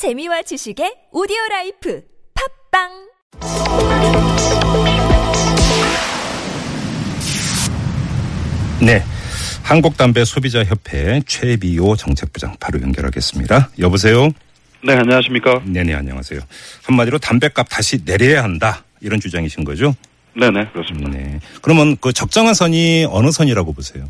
재미와 지식의 오디오 라이프 팟빵 네. 한국담배 소비자협회 최비호 정책부장 바로 연결하겠습니다. 여보세요? 네, 안녕하십니까. 네네, 안녕하세요. 한마디로 담배값 다시 내려야 한다. 이런 주장이신 거죠? 네네, 그렇습니다. 네. 그러면 그 적정한 선이 어느 선이라고 보세요?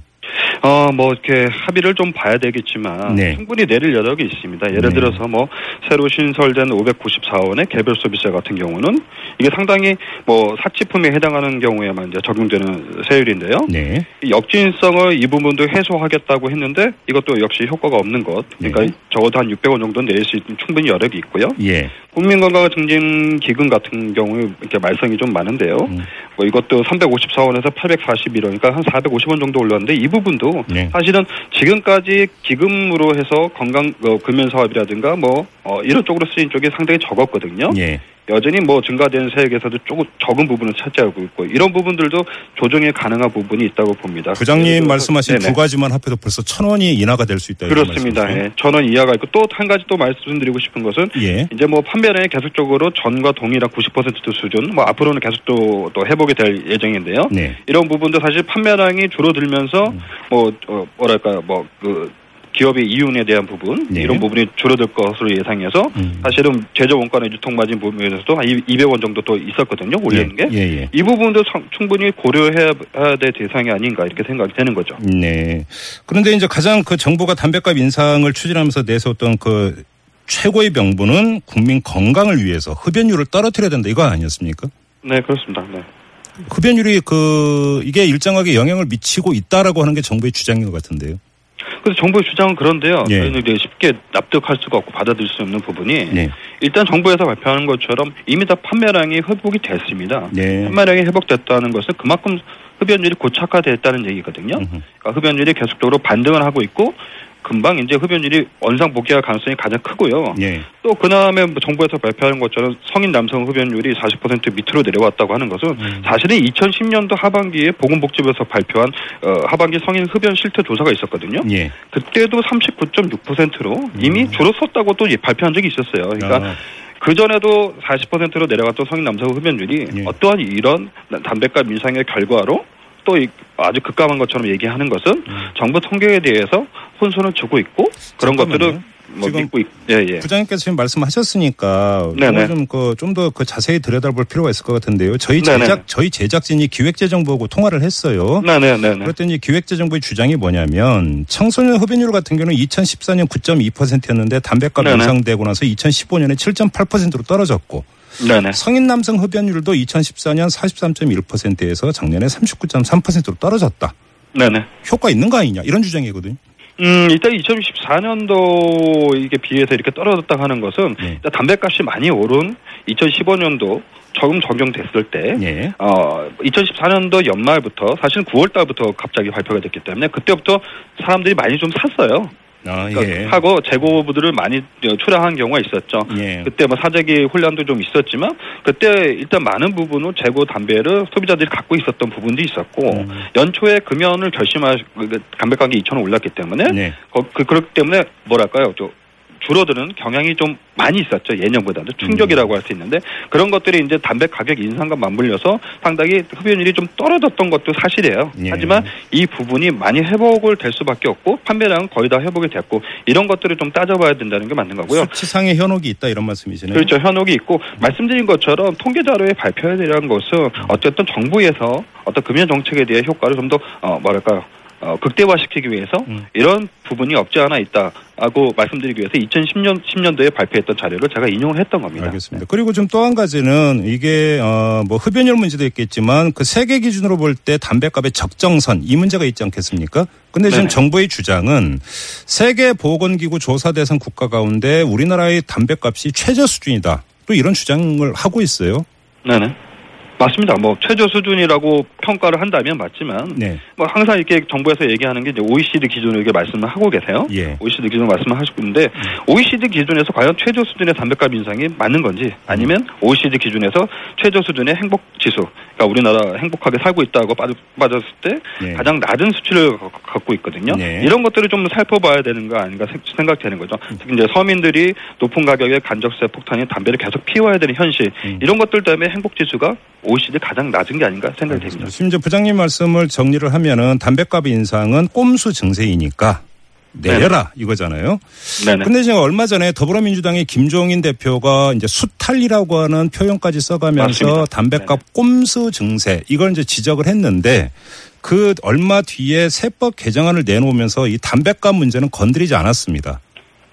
어, 뭐, 이렇게 합의를 좀 봐야 되겠지만, 네. 충분히 내릴 여력이 있습니다. 예를 네. 들어서 뭐, 새로 신설된 594원의 개별 소비세 같은 경우는, 이게 상당히 뭐, 사치품에 해당하는 경우에만 이제 적용되는 세율인데요. 네. 이 역진성을 이 부분도 해소하겠다고 했는데, 이것도 역시 효과가 없는 것. 그러니까 네. 적어도 한 600원 정도 낼수 있는 충분히 여력이 있고요. 예. 국민건강증진기금 같은 경우에 이렇게 말썽이 좀 많은데요. 음. 뭐 이것도 354원에서 841원이니까 한 450원 정도 올랐는데 이 부분도 네. 사실은 지금까지 기금으로 해서 건강 어, 금연 사업이라든가 뭐 어, 이런 쪽으로 쓰인 쪽이 상당히 적었거든요. 예. 여전히 뭐 증가된 세액에서도 조금 적은 부분을 차지하고 있고 이런 부분들도 조정이 가능한 부분이 있다고 봅니다. 부장님 말씀하신 네네. 두 가지만 합해도 벌써 천 원이 인하가 될 수 있다. 그렇습니다. 예. 전원 이하가 있고 또 한 가지 또 말씀드리고 싶은 것은 예. 이제 뭐 판매량이 계속적으로 전과 동일한 90% 수준, 뭐 앞으로는 계속 또, 또 회복이 될 예정인데요. 네. 이런 부분도 사실 판매량이 줄어들면서 음. 뭐 어, 뭐랄까 뭐그 기업의 이윤에 대한 부분 네. 이런 부분이 줄어들 것으로 예상해서 음. 사실은 제조 원가의 유통 마진 부분에서도 한 200원 정도 또 있었거든요 올리는 게. 예, 예. 이 부분도 성- 충분히 고려해야 될 대상이 아닌가 이렇게 생각이 되는 거죠. 네. 그런데 이제 가장 그 정부가 담배값 인상을 추진하면서 내세웠던 그 최고의 명분은 국민 건강을 위해서 흡연율을 떨어뜨려야 된다 이거 아니었습니까? 네 그렇습니다. 네. 흡연율이 그 이게 일정하게 영향을 미치고 있다라고 하는 게 정부의 주장인 것 같은데요. 그래서 정부의 주장은 그런데요. 예. 저희는 이제 쉽게 납득할 수가 없고 받아들일 수 없는 부분이 네. 일단 정부에서 발표하는 것처럼 이미 다 판매량이 회복이 됐습니다. 네. 판매량이 회복됐다는 것은 그만큼 흡연율이 고착화됐다는 얘기거든요. 그러니까 흡연율이 계속적으로 반등을 하고 있고 금방 이제 흡연율이 원상 복귀할 가능성이 가장 크고요. 예. 또 그다음에 뭐 정부에서 발표하는 것처럼 성인 남성 흡연율이 40% 밑으로 내려왔다고 하는 것은 음. 사실은 2010년도 하반기에 보건복지부에서 발표한 어, 하반기 성인 흡연 실태 조사가 있었거든요. 예. 그때도 39.6%로 이미 줄어섰다고 또 발표한 적이 있었어요. 그러니까 음. 아, 그 전에도 40%로 내려갔던 성인 남성 흡연율이 예. 어떠한 이런 담배값 인상의 결과로 또 이- 아주 급감한 것처럼 얘기하는 것은 음. 정부 통계에 대해서 혼선을 주고 있고 그런. 것들을 뭐 지금 믿고 있, 예, 예. 부장님께서 지금 말씀하셨으니까 네네. 좀좀 더 그 자세히 들여다볼 필요가 있을 것 같은데요. 저희 네네. 제작 저희 제작진이 기획재정부하고 통화를 했어요. 네네네. 그랬더니 기획재정부의 주장이 뭐냐면 청소년 흡연율 같은 경우는 2014년 9.2%였는데 담배값 네네. 인상되고 나서 2015년에 7.8%로 떨어졌고 네네. 성인 남성 흡연율도 2014년 43.1%에서 작년에 39.3%로 떨어졌다. 네네. 효과 있는 거 아니냐 이런 주장이거든요. 음, 일단 2014년도 이게 비해서 이렇게 떨어졌다 하는 것은 네. 담배값이 많이 오른 2015년도 처음 적용됐을 때 예. 어, 2014년도 연말부터 사실은 9월 달부터 갑자기 발표가 됐기 때문에 그때부터 사람들이 많이 좀 샀어요. 아 그러니까 예. 하고 재고부들을 많이 출하한 경우가 있었죠. 예. 그때 뭐 사재기 혼란도 좀 있었지만 그때 일단 많은 부분은 재고 담배를 소비자들이 갖고 있었던 부분도 있었고 음. 연초에 금연을 결심할 그 담배 가격이 2천 원 올랐기 때문에 네. 거- 그 그렇기 때문에 뭐랄까요 또 줄어드는 경향이 좀 많이 있었죠 예년보다도 충격이라고 할 수 있는데 그런 것들이 이제 담배 가격 인상과 맞물려서 상당히 흡연율이 좀 떨어졌던 것도 사실이에요. 예. 하지만 이 부분이 많이 회복을 될 수밖에 없고 판매량은 거의 다 회복이 됐고 이런 것들을 좀 따져봐야 된다는 게 맞는 거고요. 수치상의 현혹이 있다 이런 말씀이시네요. 그렇죠. 현혹이 있고 말씀드린 것처럼 통계 자료에 발표해야 되는 것은 어쨌든 정부에서 어떤 금연 정책에 대해 효과를 좀더 어, 뭐랄까 어, 극대화시키기 위해서 음. 이런 부분이 없지 않아 있다라고 말씀드리기 위해서 2010년 10년도에 발표했던 자료를 제가 인용을 했던 겁니다. 알겠습니다. 그리고 좀 또 한 가지는 이게 어 뭐 흡연율 문제도 있겠지만 그 세계 기준으로 볼 때 담배값의 적정선 이 문제가 있지 않겠습니까? 근데 지금 네네. 정부의 주장은 세계 보건기구 조사 대상 국가 가운데 우리나라의 담배값이 최저 수준이다. 또 이런 주장을 하고 있어요. 네네. 맞습니다. 뭐 최저 수준이라고 평가를 한다면 맞지만 네. 뭐 항상 이렇게 정부에서 얘기하는 게 이제 OECD 기준으로 이렇게 말씀을 하고 계세요. 예. OECD 기준 말씀을 하시고 있는데 OECD 기준에서 과연 최저 수준의 담배값 인상이 맞는 건지 아니면 OECD 기준에서 최저 수준의 행복 지수, 그러니까 우리나라 행복하게 살고 있다고 빠졌, 빠졌을 때 예. 가장 낮은 수치를 가- 갖고 있거든요. 네. 이런 것들을 좀 살펴봐야 되는 거 아닌가 생- 생각되는 거죠. 특히 이제 서민들이 높은 가격의 간접세 폭탄인 담배를 계속 피워야 되는 현실 음. 이런 것들 때문에 행복 지수가 OECD 가장 낮은 게 아닌가 생각이 됩니다. 심지어 부장님 말씀을 정리를 하면은 담배값 인상은 꼼수 증세이니까 내려라 이거잖아요. 네네. 근데 지금 얼마 전에 더불어민주당의 김종인 대표가 이제 수탈이라고 하는 표현까지 써가면서 맞습니다. 담배값 꼼수 증세 이걸 이제 지적을 했는데 그 얼마 뒤에 세법 개정안을 내놓으면서 이 담배값 문제는 건드리지 않았습니다.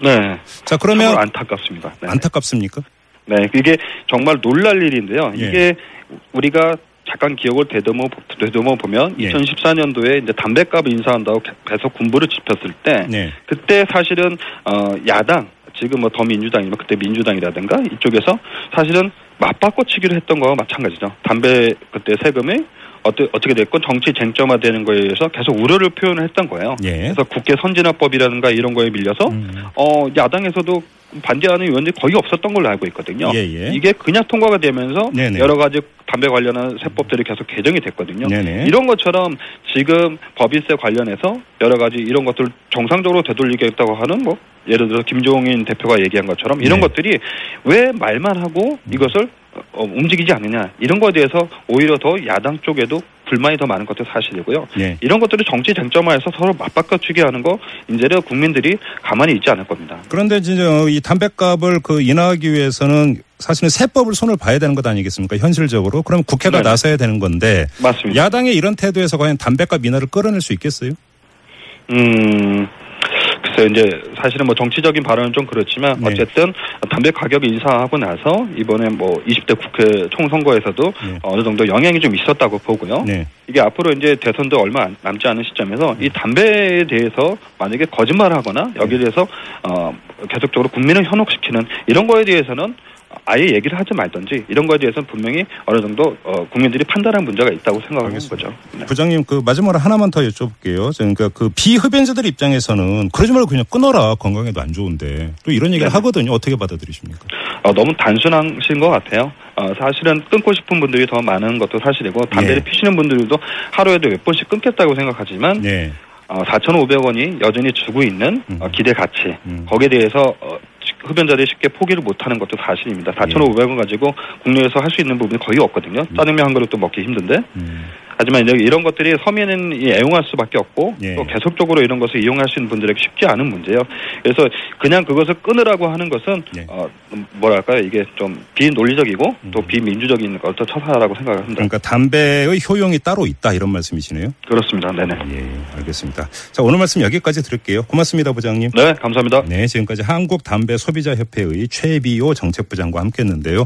네. 자 그러면 안타깝습니다. 네. 안타깝습니까? 네, 이게 정말 놀랄 일인데요. 예. 이게 우리가 잠깐 기억을 되듬어, 되듬어 보면 예. 2014년도에 이제 담배값 인상한다고 개- 계속 군부를 짚었을 때 네. 그때 사실은 어 야당 지금 뭐 더민주당이면 그때 민주당이라든가 이쪽에서 사실은 맞바꿔 치기를 했던 거와 마찬가지죠. 담배 그때 세금이 어떻게 어떻게 됐건 정치 쟁점화되는 거에 의해서 계속 우려를 표현을 했던 거예요. 예. 그래서 국회 선진화법이라든가 이런 거에 밀려서 음. 어 야당에서도 반대하는 의원들이 거의 없었던 걸로 알고 있거든요. 예, 예. 이게 그냥 통과가 되면서 네네. 여러 가지 담배 관련한 세법들이 계속 개정이 됐거든요. 네네. 이런 것처럼 지금 법인세 관련해서 여러 가지 이런 것들 정상적으로 되돌리겠다고 하는 뭐 예를 들어 김종인 대표가 얘기한 것처럼 이런 네. 것들이 왜 말만 하고 이것을 어, 움직이지 않느냐 이런 거에 대해서 오히려 더 야당 쪽에도 불만이 더 많은 것도 사실이고요. 네. 이런 것들이 정치 쟁점화해서 서로 맞바꿔주게 하는 거 이제는 국민들이 가만히 있지 않을 겁니다. 그런데 진짜 이 담배값을 그 인하하기 위해서는 사실은 세법을 손을 봐야 되는 것 아니겠습니까? 현실적으로. 그럼 국회가 네네. 나서야 되는 건데 맞습니다. 야당의 이런 태도에서 과연 담배값 인하를 끌어낼 수 있겠어요? 음, 글쎄요, 이제 사실은 뭐 정치적인 발언은 좀 그렇지만 네. 어쨌든 담배 가격 인상하고 나서 이번에 뭐 20대 국회 총선거에서도 네. 어느 정도 영향이 좀 있었다고 보고요. 네. 이게 앞으로 이제 대선도 얼마 안- 남지 않은 시점에서 이 담배에 대해서 만약에 거짓말을 하거나 여기에 대해서 어 계속적으로 국민을 현혹시키는 이런 거에 대해서는 아예 얘기를 하지 말든지 이런 거에 대해서는 분명히 어느 정도 어 국민들이 판단할 문제가 있다고 생각하는 알겠습니다. 거죠. 네. 부장님 그 마지막으로 하나만 더 여쭤볼게요. 그러니까 그 비흡연자들 입장에서는 그러지 말고 그냥 끊어라 건강에도 안 좋은데 또 이런 얘기를 네. 하거든요. 어떻게 받아들이십니까? 어, 너무 단순하신 것 같아요. 어, 사실은 끊고 싶은 분들이 더 많은 것도 사실이고 담배를 예. 피시는 분들도 하루에도 몇 번씩 끊겠다고 생각하지만 네. 어, 4,500원이 여전히 주고 있는 음. 어, 기대 가치 음. 거기에 대해서 어, 흡연자들이 쉽게 포기를 못하는 것도 사실입니다. 예. 4,500원 가지고 국내에서 할 수 있는 부분이 거의 없거든요. 짜장면 한 그릇도 먹기 힘든데 음. 하지만 이런 것들이 서민은 이 애용할 수밖에 없고 예. 또 계속적으로 이런 것을 이용할 수 있는 분들에게 쉽지 않은 문제예요. 그래서 그냥 그것을 끊으라고 하는 것은 네. 어, 음, 뭐랄까요 이게 좀 비논리적이고 또 음. 비민주적인 것도 처사라고 생각합니다. 그러니까 담배의 효용이 따로 있다 이런 말씀이시네요. 그렇습니다. 네네. 예, 알겠습니다. 자, 오늘 말씀 여기까지 들을게요. 고맙습니다, 부장님. 네, 감사합니다. 네, 지금까지 한국 담배 소비자 협회의 최비호 정책부장과 함께했는데요.